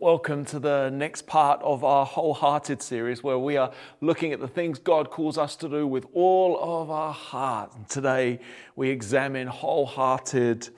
Welcome to the next part of our wholehearted series where we are looking at the things God calls us to do with all of our heart. And today we examine wholehearted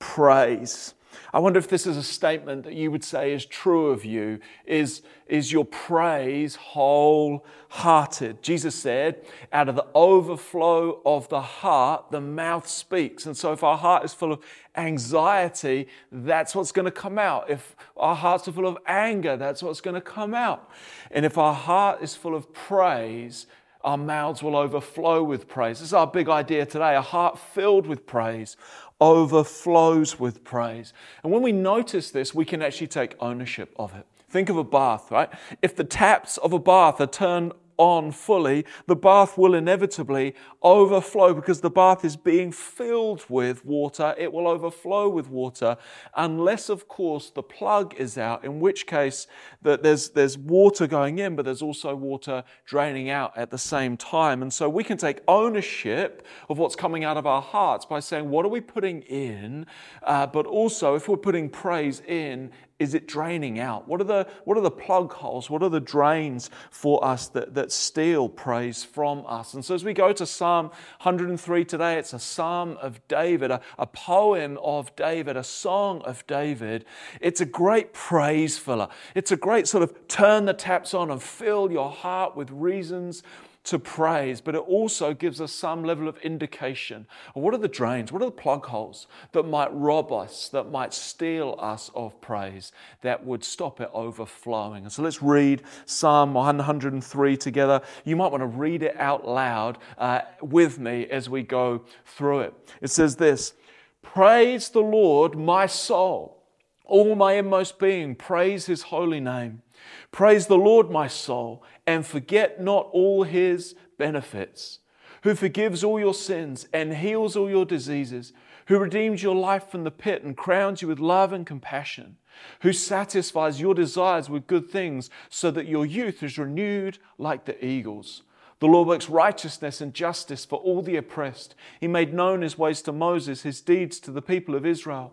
praise. I wonder if this is a statement that you would say is true of you. Is, is your praise wholehearted? Jesus said, out of the overflow of the heart, the mouth speaks. And so if our heart is full of anxiety, that's what's going to come out. If our hearts are full of anger, that's what's going to come out. And if our heart is full of praise, our mouths will overflow with praise. This is our big idea today a heart filled with praise overflows with praise. And when we notice this, we can actually take ownership of it. Think of a bath, right? If the taps of a bath are turned on fully, the bath will inevitably overflow because the bath is being filled with water. It will overflow with water, unless, of course, the plug is out, in which case that there's, there's water going in, but there's also water draining out at the same time. And so we can take ownership of what's coming out of our hearts by saying, what are we putting in? Uh, but also, if we're putting praise in, is it draining out? What are the, what are the plug holes? What are the drains for us that, that steal praise from us? And so as we go to Psalm 103 today, it's a psalm of David, a, a poem of David, a song of David. It's a great praise filler. It's a great sort of turn the taps on and fill your heart with reasons to praise, but it also gives us some level of indication what are the drains, what are the plug holes that might rob us, that might steal us of praise, that would stop it overflowing. And so let's read Psalm 103 together. You might want to read it out loud uh, with me as we go through it. It says this Praise the Lord, my soul, all my inmost being, praise his holy name. Praise the Lord, my soul, and forget not all his benefits, who forgives all your sins and heals all your diseases, who redeems your life from the pit and crowns you with love and compassion, who satisfies your desires with good things so that your youth is renewed like the eagles. The Lord works righteousness and justice for all the oppressed. He made known his ways to Moses, his deeds to the people of Israel.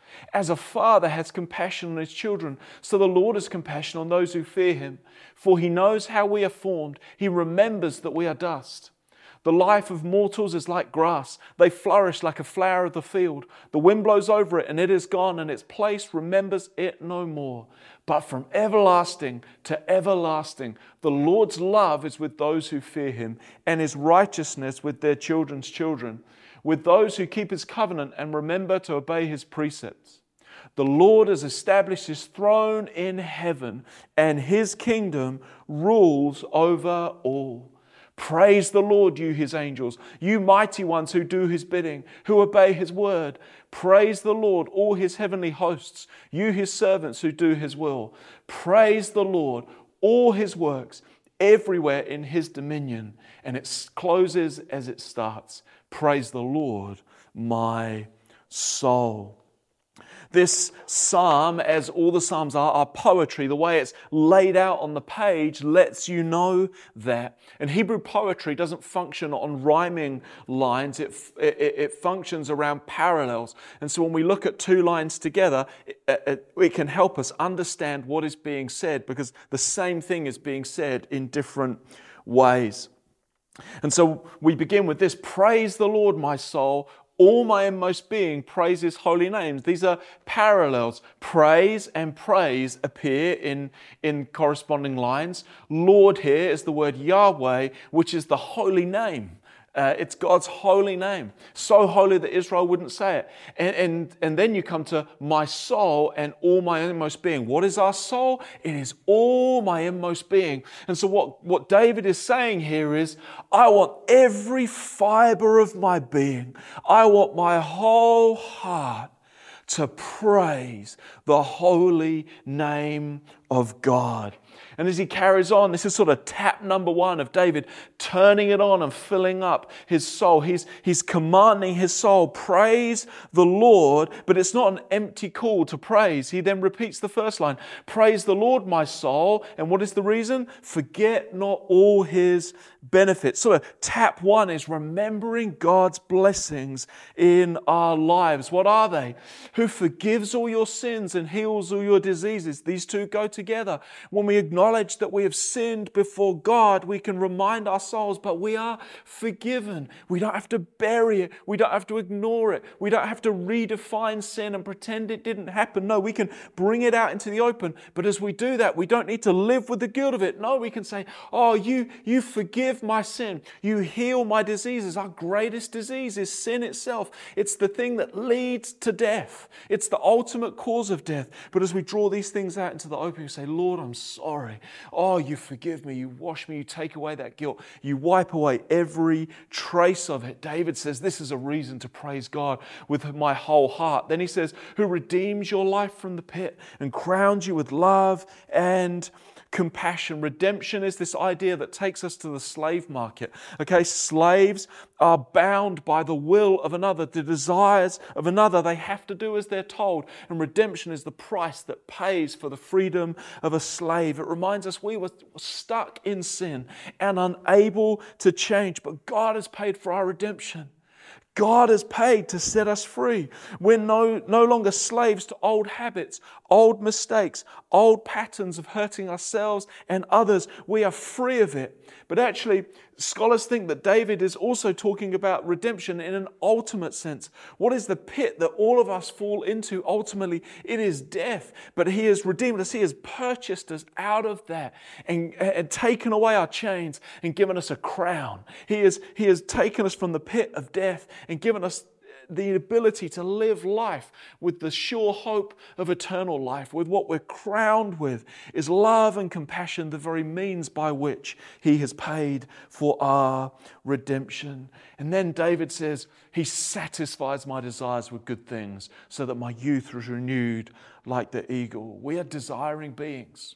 As a father has compassion on his children, so the Lord has compassion on those who fear him. For he knows how we are formed, he remembers that we are dust. The life of mortals is like grass. They flourish like a flower of the field. The wind blows over it, and it is gone, and its place remembers it no more. But from everlasting to everlasting, the Lord's love is with those who fear him, and his righteousness with their children's children with those who keep his covenant and remember to obey his precepts. The Lord has established his throne in heaven, and his kingdom rules over all. Praise the Lord, you his angels, you mighty ones who do his bidding, who obey his word. Praise the Lord, all his heavenly hosts, you his servants who do his will. Praise the Lord, all his works, everywhere in his dominion. And it closes as it starts. Praise the Lord, my soul. This psalm, as all the psalms are, are poetry. The way it's laid out on the page lets you know that. And Hebrew poetry doesn't function on rhyming lines, it, it, it functions around parallels. And so when we look at two lines together, it, it, it can help us understand what is being said because the same thing is being said in different ways. And so we begin with this Praise the Lord, my soul. All my inmost being praise his holy names. These are parallels. Praise and praise appear in, in corresponding lines. Lord here is the word Yahweh, which is the holy name. Uh, it's God's holy name. So holy that Israel wouldn't say it. And, and, and then you come to my soul and all my inmost being. What is our soul? It is all my inmost being. And so, what, what David is saying here is I want every fiber of my being, I want my whole heart to praise the holy name of God. And as he carries on, this is sort of tap number one of David, turning it on and filling up his soul. He's, he's commanding his soul, praise the Lord, but it's not an empty call to praise. He then repeats the first line, praise the Lord, my soul. And what is the reason? Forget not all his benefits. So tap one is remembering God's blessings in our lives. What are they? Who forgives all your sins and heals all your diseases. These two go together. When we acknowledge that we have sinned before God, we can remind ourselves, but we are forgiven. We don't have to bury it. We don't have to ignore it. We don't have to redefine sin and pretend it didn't happen. No, we can bring it out into the open. But as we do that, we don't need to live with the guilt of it. No, we can say, Oh, you, you forgive my sin. You heal my diseases. Our greatest disease is sin itself. It's the thing that leads to death. It's the ultimate cause of death. But as we draw these things out into the open, we say, Lord, I'm sorry. Oh, you forgive me. You wash me. You take away that guilt. You wipe away every trace of it. David says, This is a reason to praise God with my whole heart. Then he says, Who redeems your life from the pit and crowns you with love and compassion. Redemption is this idea that takes us to the slave market. Okay, slaves are bound by the will of another, the desires of another. They have to do as they're told. And redemption is the price that pays for the freedom of a slave. It reminds us we were stuck in sin and unable to change, but God has paid for our redemption. God has paid to set us free. We're no, no longer slaves to old habits, old mistakes, old patterns of hurting ourselves and others. We are free of it. But actually, scholars think that David is also talking about redemption in an ultimate sense. What is the pit that all of us fall into ultimately? It is death. But he has redeemed us, he has purchased us out of that and, and taken away our chains and given us a crown. He has, he has taken us from the pit of death and given us the ability to live life with the sure hope of eternal life, with what we're crowned with, is love and compassion, the very means by which He has paid for our redemption. And then David says, He satisfies my desires with good things so that my youth is renewed like the eagle. We are desiring beings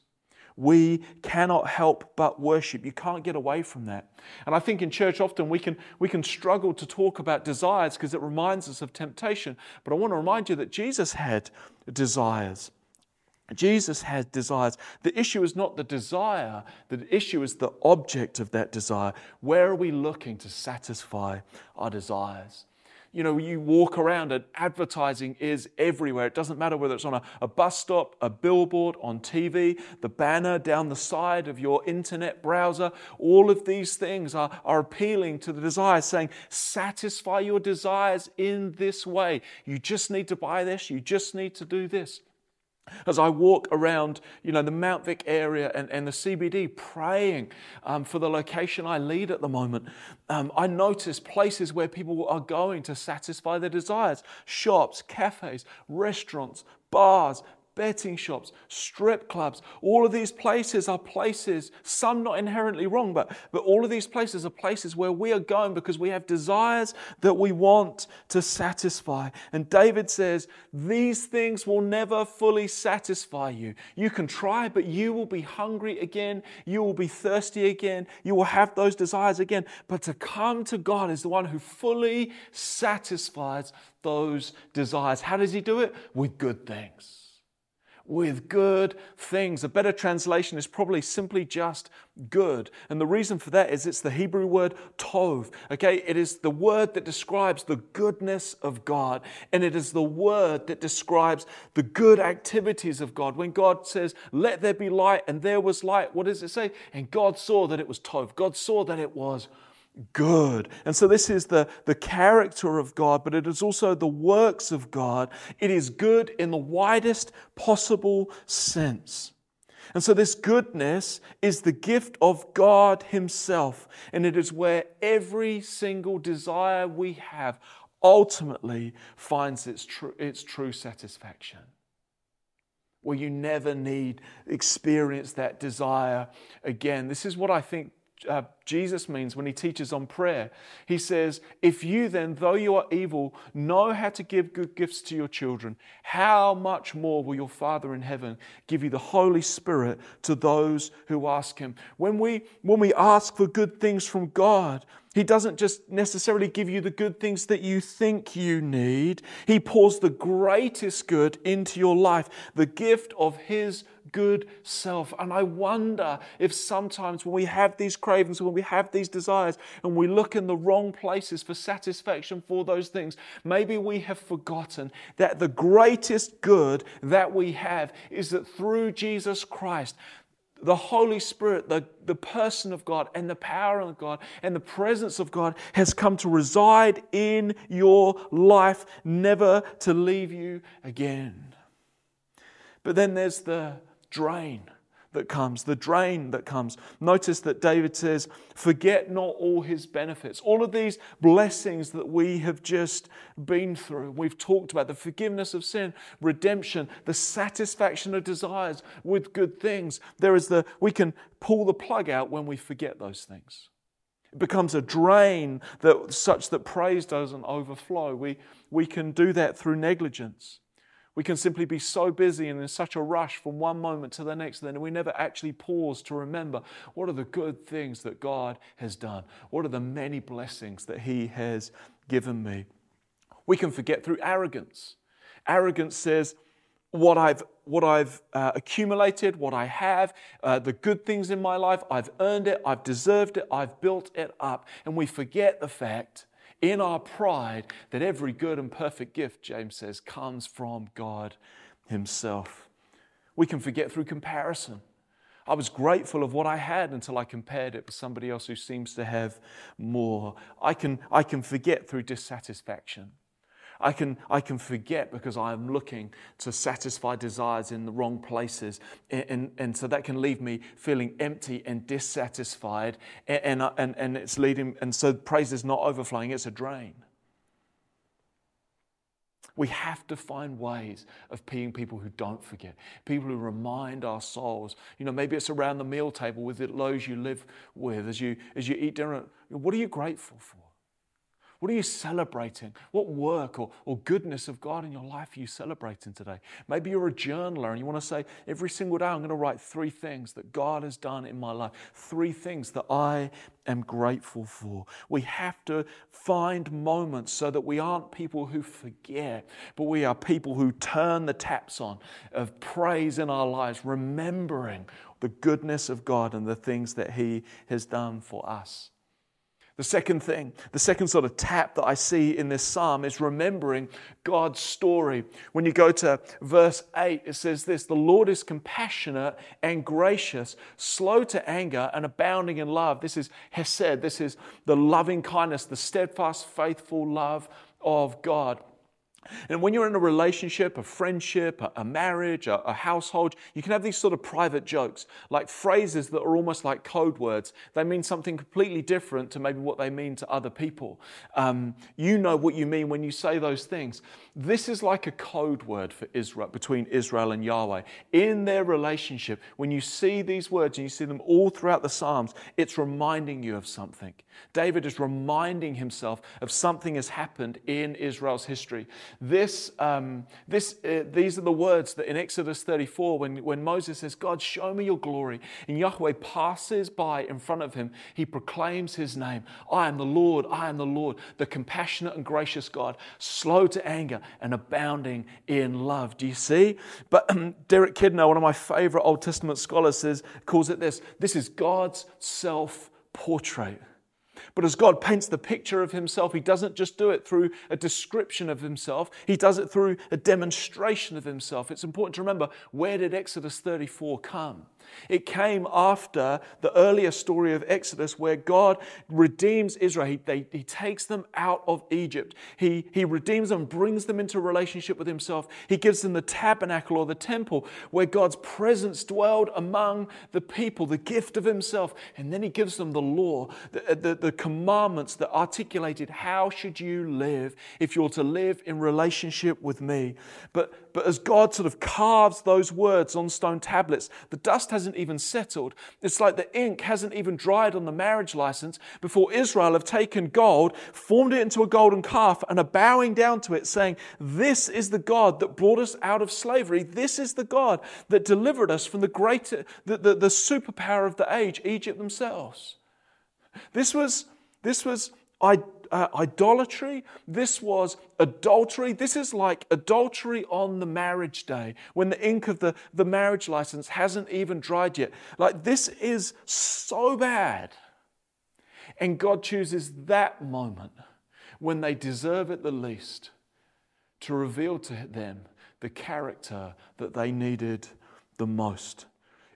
we cannot help but worship. You can't get away from that. And I think in church often we can, we can struggle to talk about desires because it reminds us of temptation. But I want to remind you that Jesus had desires. Jesus had desires. The issue is not the desire, the issue is the object of that desire. Where are we looking to satisfy our desires? You know, you walk around and advertising is everywhere. It doesn't matter whether it's on a, a, bus stop, a billboard, on TV, the banner down the side of your internet browser. All of these things are, are appealing to the desire, saying, satisfy your desires in this way. You just need to buy this, you just need to do this. As I walk around, you know, the Mount Vic area and, and the CBD, praying um, for the location I lead at the moment, um, I notice places where people are going to satisfy their desires: shops, cafes, restaurants, bars, betting shops, strip clubs. All of these places are places, some not inherently wrong, but, but all of these places are places where we are going because we have desires that we want to satisfy. And David says, These things will never fully satisfy you. You can try, but you will be hungry again. You will be thirsty again. You will have those desires again. But to come to God is the one who fully satisfies those desires. How does he do it? With good things with good things. A better translation is probably simply just good. And the reason for that is it's the Hebrew word tov. Okay, it is the word that describes the goodness of God, and it is the word that describes the good activities of God. When God says, Let there be light, and there was light, what does it say? And God saw that it was tov. God saw that it was good. And so this is the, the character of God, but it is also the works of God. It is good in the widest possible sense. And so this goodness is the gift of God Himself. And it is where every single desire we have ultimately finds its, tr- its true satisfaction. Where you never need experience that desire again. This is what I think uh, Jesus means when he teaches on prayer. He says, If you then, though you are evil, know how to give good gifts to your children, how much more will your Father in heaven give you the Holy Spirit to those who ask him? When we, when we ask for good things from God, he doesn't just necessarily give you the good things that you think you need. He pours the greatest good into your life, the gift of His good self. And I wonder if sometimes when we have these cravings, when we have these desires, and we look in the wrong places for satisfaction for those things, maybe we have forgotten that the greatest good that we have is that through Jesus Christ, the Holy Spirit, the, the person of God, and the power of God, and the presence of God has come to reside in your life, never to leave you again. But then there's the drain that comes, the drain that comes. Notice that David says, Forget not all his benefits. All of these blessings that we have just been through, we've talked about the forgiveness of sin, redemption, the satisfaction of desires with good things. There is the, we can pull the plug out when we forget those things. It becomes a drain that, such that praise doesn't overflow. We, we can do that through negligence. We can simply be so busy and in such a rush from one moment to the next, then we never actually pause to remember what are the good things that God has done? What are the many blessings that He has given me? We can forget through arrogance. Arrogance says, what I've, what I've uh, accumulated, what I have, uh, the good things in my life, I've earned it, I've deserved it, I've built it up. And we forget the fact in our pride that every good and perfect gift, James says, comes from God Himself. We can forget through comparison. I was grateful of what I had until I compared it with somebody else who seems to have more. I can, I can forget through dissatisfaction. I can, I can forget because I am looking to satisfy desires in the wrong places. And, and, and so that can leave me feeling empty and dissatisfied. And, and, and, and it's leading, and so praise is not overflowing, it's a drain. We have to find ways of being people who don't forget, people who remind our souls. You know, maybe it's around the meal table with the those you live with as you, as you eat dinner. What are you grateful for? What are you celebrating? What work or, or goodness of God in your life are you celebrating today? Maybe you're a journaler and you want to say, every single day I'm going to write three things that God has done in my life, three things that I am grateful for. We have to find moments so that we aren't people who forget, but we are people who turn the taps on of praise in our lives, remembering the goodness of God and the things that He has done for us. The second thing, the second sort of tap that I see in this psalm is remembering God's story. When you go to verse 8, it says this The Lord is compassionate and gracious, slow to anger, and abounding in love. This is Hesed, this is the loving kindness, the steadfast, faithful love of God. And when you're in a relationship, a friendship, a, marriage, a, household, you can have these sort of private jokes, like phrases that are almost like code words. They mean something completely different to maybe what they mean to other people. Um, you know what you mean when you say those things. This is like a code word for Israel, between Israel and Yahweh. In their relationship, when you see these words and you see them all throughout the Psalms, it's reminding you of something. David is reminding himself of something has happened in Israel's history. This, um, this, uh, these are the words that in Exodus 34, when, when Moses says, God, show me your glory, and Yahweh passes by in front of him, he proclaims his name I am the Lord, I am the Lord, the compassionate and gracious God, slow to anger and abounding in love. Do you see? But um, Derek Kidner, one of my favorite Old Testament scholars, says, calls it this this is God's self portrait. But as God paints the picture of himself, he doesn't just do it through a description of himself, he does it through a demonstration of himself. It's important to remember where did Exodus 34 come? It came after the earlier story of Exodus where God redeems Israel. He, they, he takes them out of Egypt. He, he redeems them, brings them into relationship with Himself. He gives them the tabernacle or the temple where God's presence dwelled among the people, the gift of Himself. And then He gives them the law, the, the, the commandments that articulated how should you live if you're to live in relationship with me. But, but as God sort of carves those words on stone tablets, the dust hasn't even settled. It's like the ink hasn't even dried on the marriage license before Israel have taken gold, formed it into a golden calf, and are bowing down to it, saying, This is the God that brought us out of slavery. This is the God that delivered us from the great, the, the, the superpower of the age, Egypt themselves. This was, this was uh, idolatry. This was adultery. This is like adultery on the marriage day when the ink of the, the marriage license hasn't even dried yet. Like, this is so bad. And God chooses that moment when they deserve it the least to reveal to them the character that they needed the most.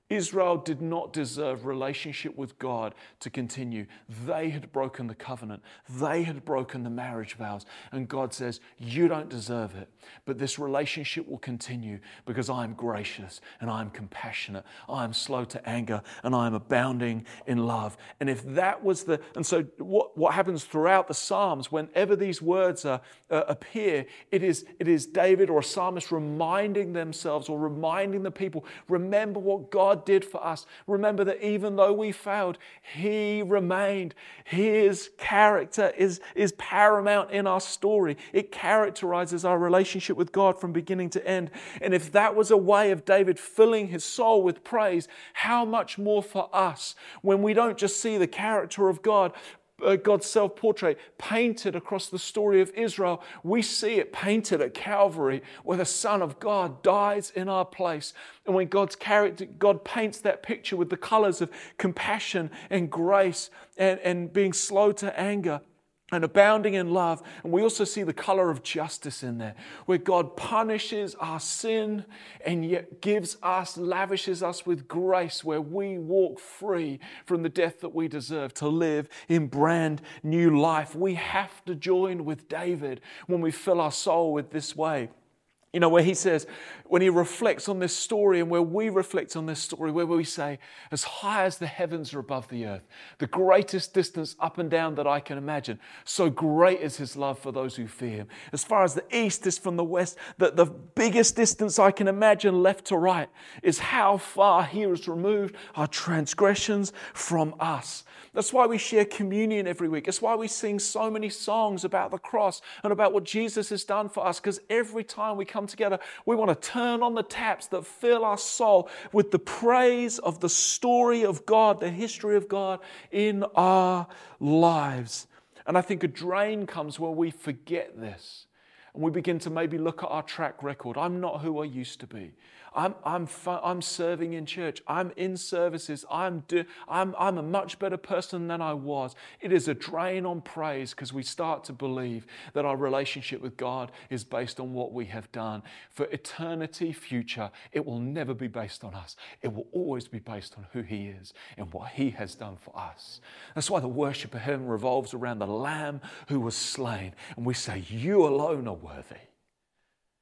Israel did not deserve relationship with God to continue. They had broken the covenant. They had broken the marriage vows. And God says, You don't deserve it. But this relationship will continue because I am gracious and I am compassionate. I am slow to anger and I am abounding in love. And if that was the, and so what, what happens throughout the Psalms, whenever these words uh, uh, appear, it is, it is David or a psalmist reminding themselves or reminding the people, remember what God God did for us. Remember that even though we failed, He remained. His character is, is paramount in our story. It characterizes our relationship with God from beginning to end. And if that was a way of David filling his soul with praise, how much more for us when we don't just see the character of God, uh, God's self portrait painted across the story of Israel. We see it painted at Calvary, where the Son of God dies in our place. And when God's character, God paints that picture with the colors of compassion and grace and, and being slow to anger and abounding in love. And we also see the color of justice in there, where God punishes our sin and yet gives us, lavishes us with grace, where we walk free from the death that we deserve to live in brand new life. We have to join with David when we fill our soul with this way. You know, where he says, when he reflects on this story and where we reflect on this story, where we say, as high as the heavens are above the earth, the greatest distance up and down that I can imagine, so great is his love for those who fear him. As far as the east is from the west, the, the biggest distance I can imagine left to right is how far he has removed our transgressions from us. That's why we share communion every week. That's why we sing so many songs about the cross and about what Jesus has done for us, because every time we come together, we want to turn on the taps that fill our soul with the praise of the story of God, the history of God in our lives. And I think a drain comes when we forget this and we begin to maybe look at our track record. I'm not who I used to be. I'm, I'm, I'm serving in church. I'm in services. I'm, do, I'm, I'm a much better person than I was. It is a drain on praise because we start to believe that our relationship with God is based on what we have done. For eternity future, it will never be based on us. It will always be based on who He is and what He has done for us. That's why the worship of heaven revolves around the Lamb who was slain. And we say, You alone are worthy.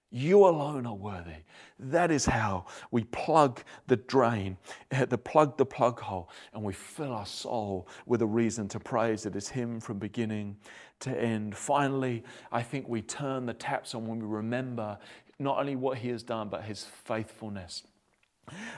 You alone are worthy. That is how we plug the drain, the plug the plug hole, and we fill our soul with a reason to praise. It is Him from beginning to end. Finally, I think we turn the taps on when we remember not only what He has done, but His faithfulness.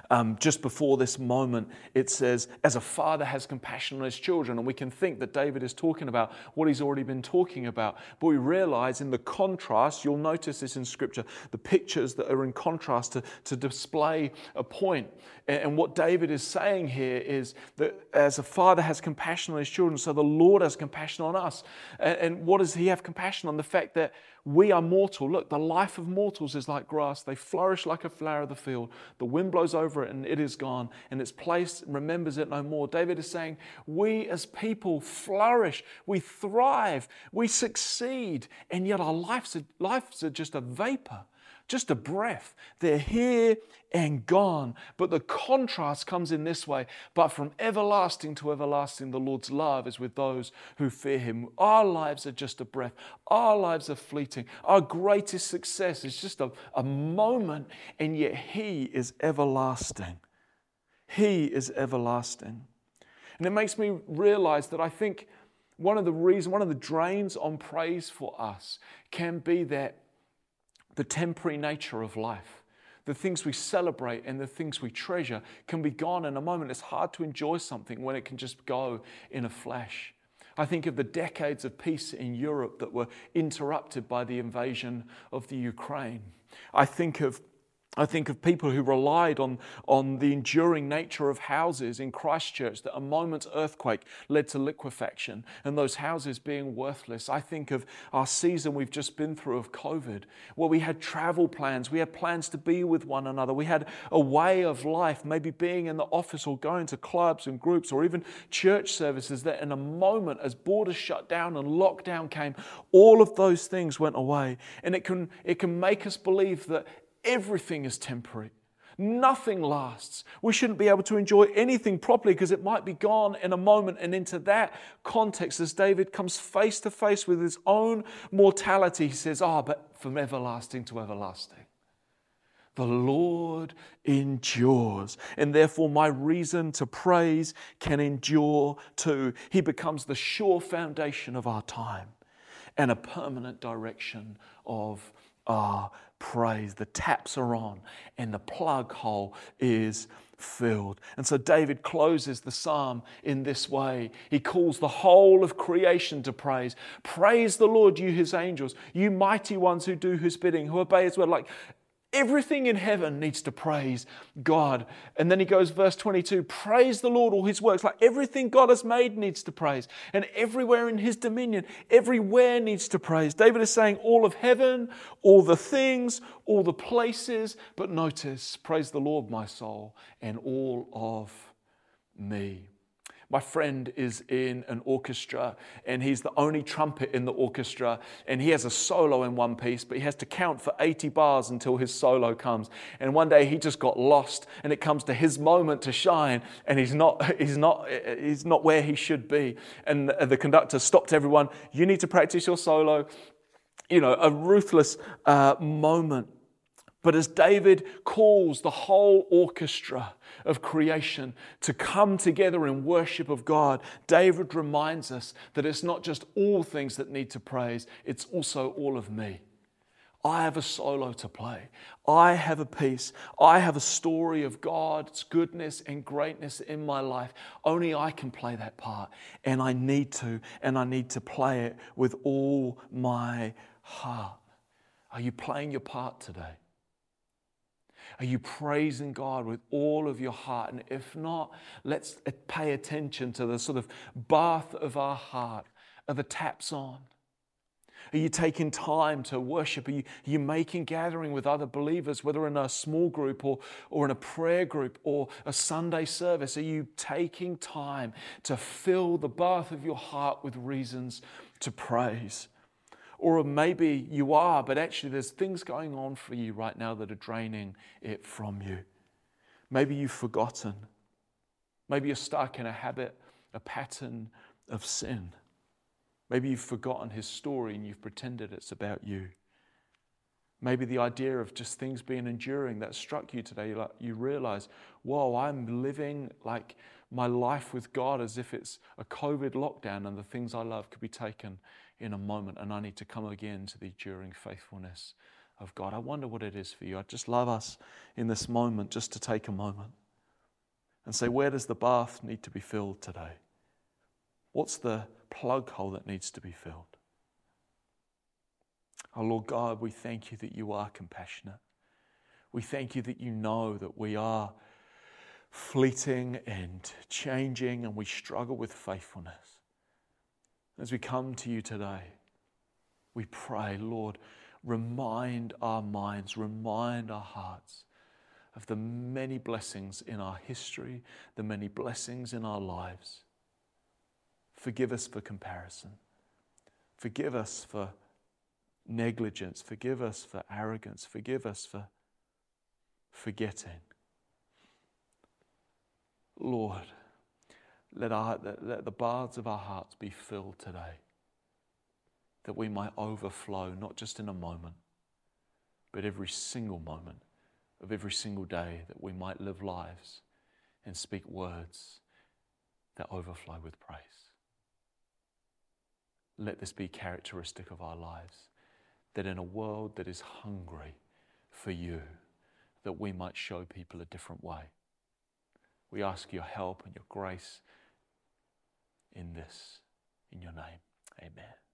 Um, just before this moment, it says, as a father has compassion on his children. And we can think that David is talking about what he's already been talking about. But we realize in the contrast, you'll notice this in scripture, the pictures that are in contrast to, to display a point. And, and what David is saying here is that as a father has compassion on his children, so the Lord has compassion on us. And, and what does he have compassion on? The fact that we are mortal. Look, the life of mortals is like grass. They flourish like a flower of the field. The wind blows over it and it is gone, and its place remembers it no more. David is saying, We as people flourish, we thrive, we succeed, and yet our lives are, lives are just a vapor just a breath. They're here and gone. But the contrast comes in this way. But from everlasting to everlasting, the Lord's love is with those who fear Him. Our lives are just a breath, our lives are fleeting. Our greatest success is just a, a moment, and yet He is everlasting. He is everlasting. And it makes me realize that I think one of the reasons, one of the drains on praise for us can be that the temporary nature of life. the things we celebrate and the things we treasure can be gone in a moment. It's hard to enjoy something when it can just go in a flash. I think of the decades of peace in Europe that were interrupted by the invasion of the Ukraine. I think of I think of people who relied on, on the enduring nature of houses in Christchurch, that a moment's earthquake led to liquefaction and those houses being worthless. I think of our season we've just been through of COVID, where we had travel plans, we had plans to be with one another, we had a way of life, maybe being in the office or going to clubs and groups or even church services, that in a moment, as borders shut down and lockdown came, all of those things went away. And it can, it can make us believe that Everything is temporary. Nothing lasts. We shouldn't be able to enjoy anything properly because it might be gone in a moment. And into that context, as David comes face to face with his own mortality, he says, Ah, oh, but from everlasting to everlasting. The Lord endures, and therefore my reason to praise can endure too. He becomes the sure foundation of our time and a permanent direction of our praise. The taps are on and the plug hole is filled. And so David closes the psalm in this way. He calls the whole of creation to praise. Praise the Lord, you his angels, you mighty ones who do his bidding, who obey his word. Like Everything in heaven needs to praise God. And then he goes, verse 22 Praise the Lord, all his works. Like everything God has made needs to praise. And everywhere in his dominion, everywhere needs to praise. David is saying, All of heaven, all the things, all the places. But notice, praise the Lord, my soul, and all of me. My friend is in an orchestra and he's the only trumpet in the orchestra and he has a solo in one piece, but he has to count for 80 bars until his solo comes. And one day he just got lost and it comes to his moment to shine and he's not, he's not, he's not where he should be. And the conductor stopped everyone. You need to practice your solo. You know, a ruthless uh, moment. But as David calls the whole orchestra of creation to come together in worship of God, David reminds us that it's not just all things that need to praise, it's also all of me. I have a solo to play. I have a piece. I have a story of God's goodness and greatness in my life. Only I can play that part. And I need to, and I need to play it with all my heart. Are you playing your part today? Are you praising God with all of your heart? And if not, let's pay attention to the sort of bath of our heart. Are the taps on? Are you taking time to worship? Are you, are you, making gathering with other believers, whether in a small group or, or in a prayer group or a Sunday service? Are you taking time to fill the bath of your heart with reasons to praise? Or maybe you are, but actually there's things going on for you right now that are draining it from you. Maybe you've forgotten. Maybe you're stuck in a habit, a pattern of sin. Maybe you've forgotten his story and you've pretended it's about you. Maybe the idea of just things being enduring that struck you today, like you realize, whoa, I'm living like my life with God as if it's a COVID lockdown and the things I love could be taken in a moment, and I need to come again to the enduring faithfulness of God. I wonder what it is for you. I'd just love us in this moment just to take a moment and say, where does the bath need to be filled today? What's the plug hole that needs to be filled? Oh Lord God, we thank you that you are compassionate. We thank you that you know that we are fleeting and changing and we struggle with faithfulness. As we come to you today, we pray, Lord, remind our minds, remind our hearts of the many blessings in our history, the many blessings in our lives. Forgive us for comparison. Forgive us for negligence. Forgive us for arrogance. Forgive us for forgetting. Lord, let, our, let the baths of our hearts be filled today, that we might overflow, not just in a moment, but every single moment of every single day, that we might live lives and speak words that overflow with praise. Let this be characteristic of our lives, that in a world that is hungry for you, that we might show people a different way. We ask your help and your grace in this, in your name. Amen.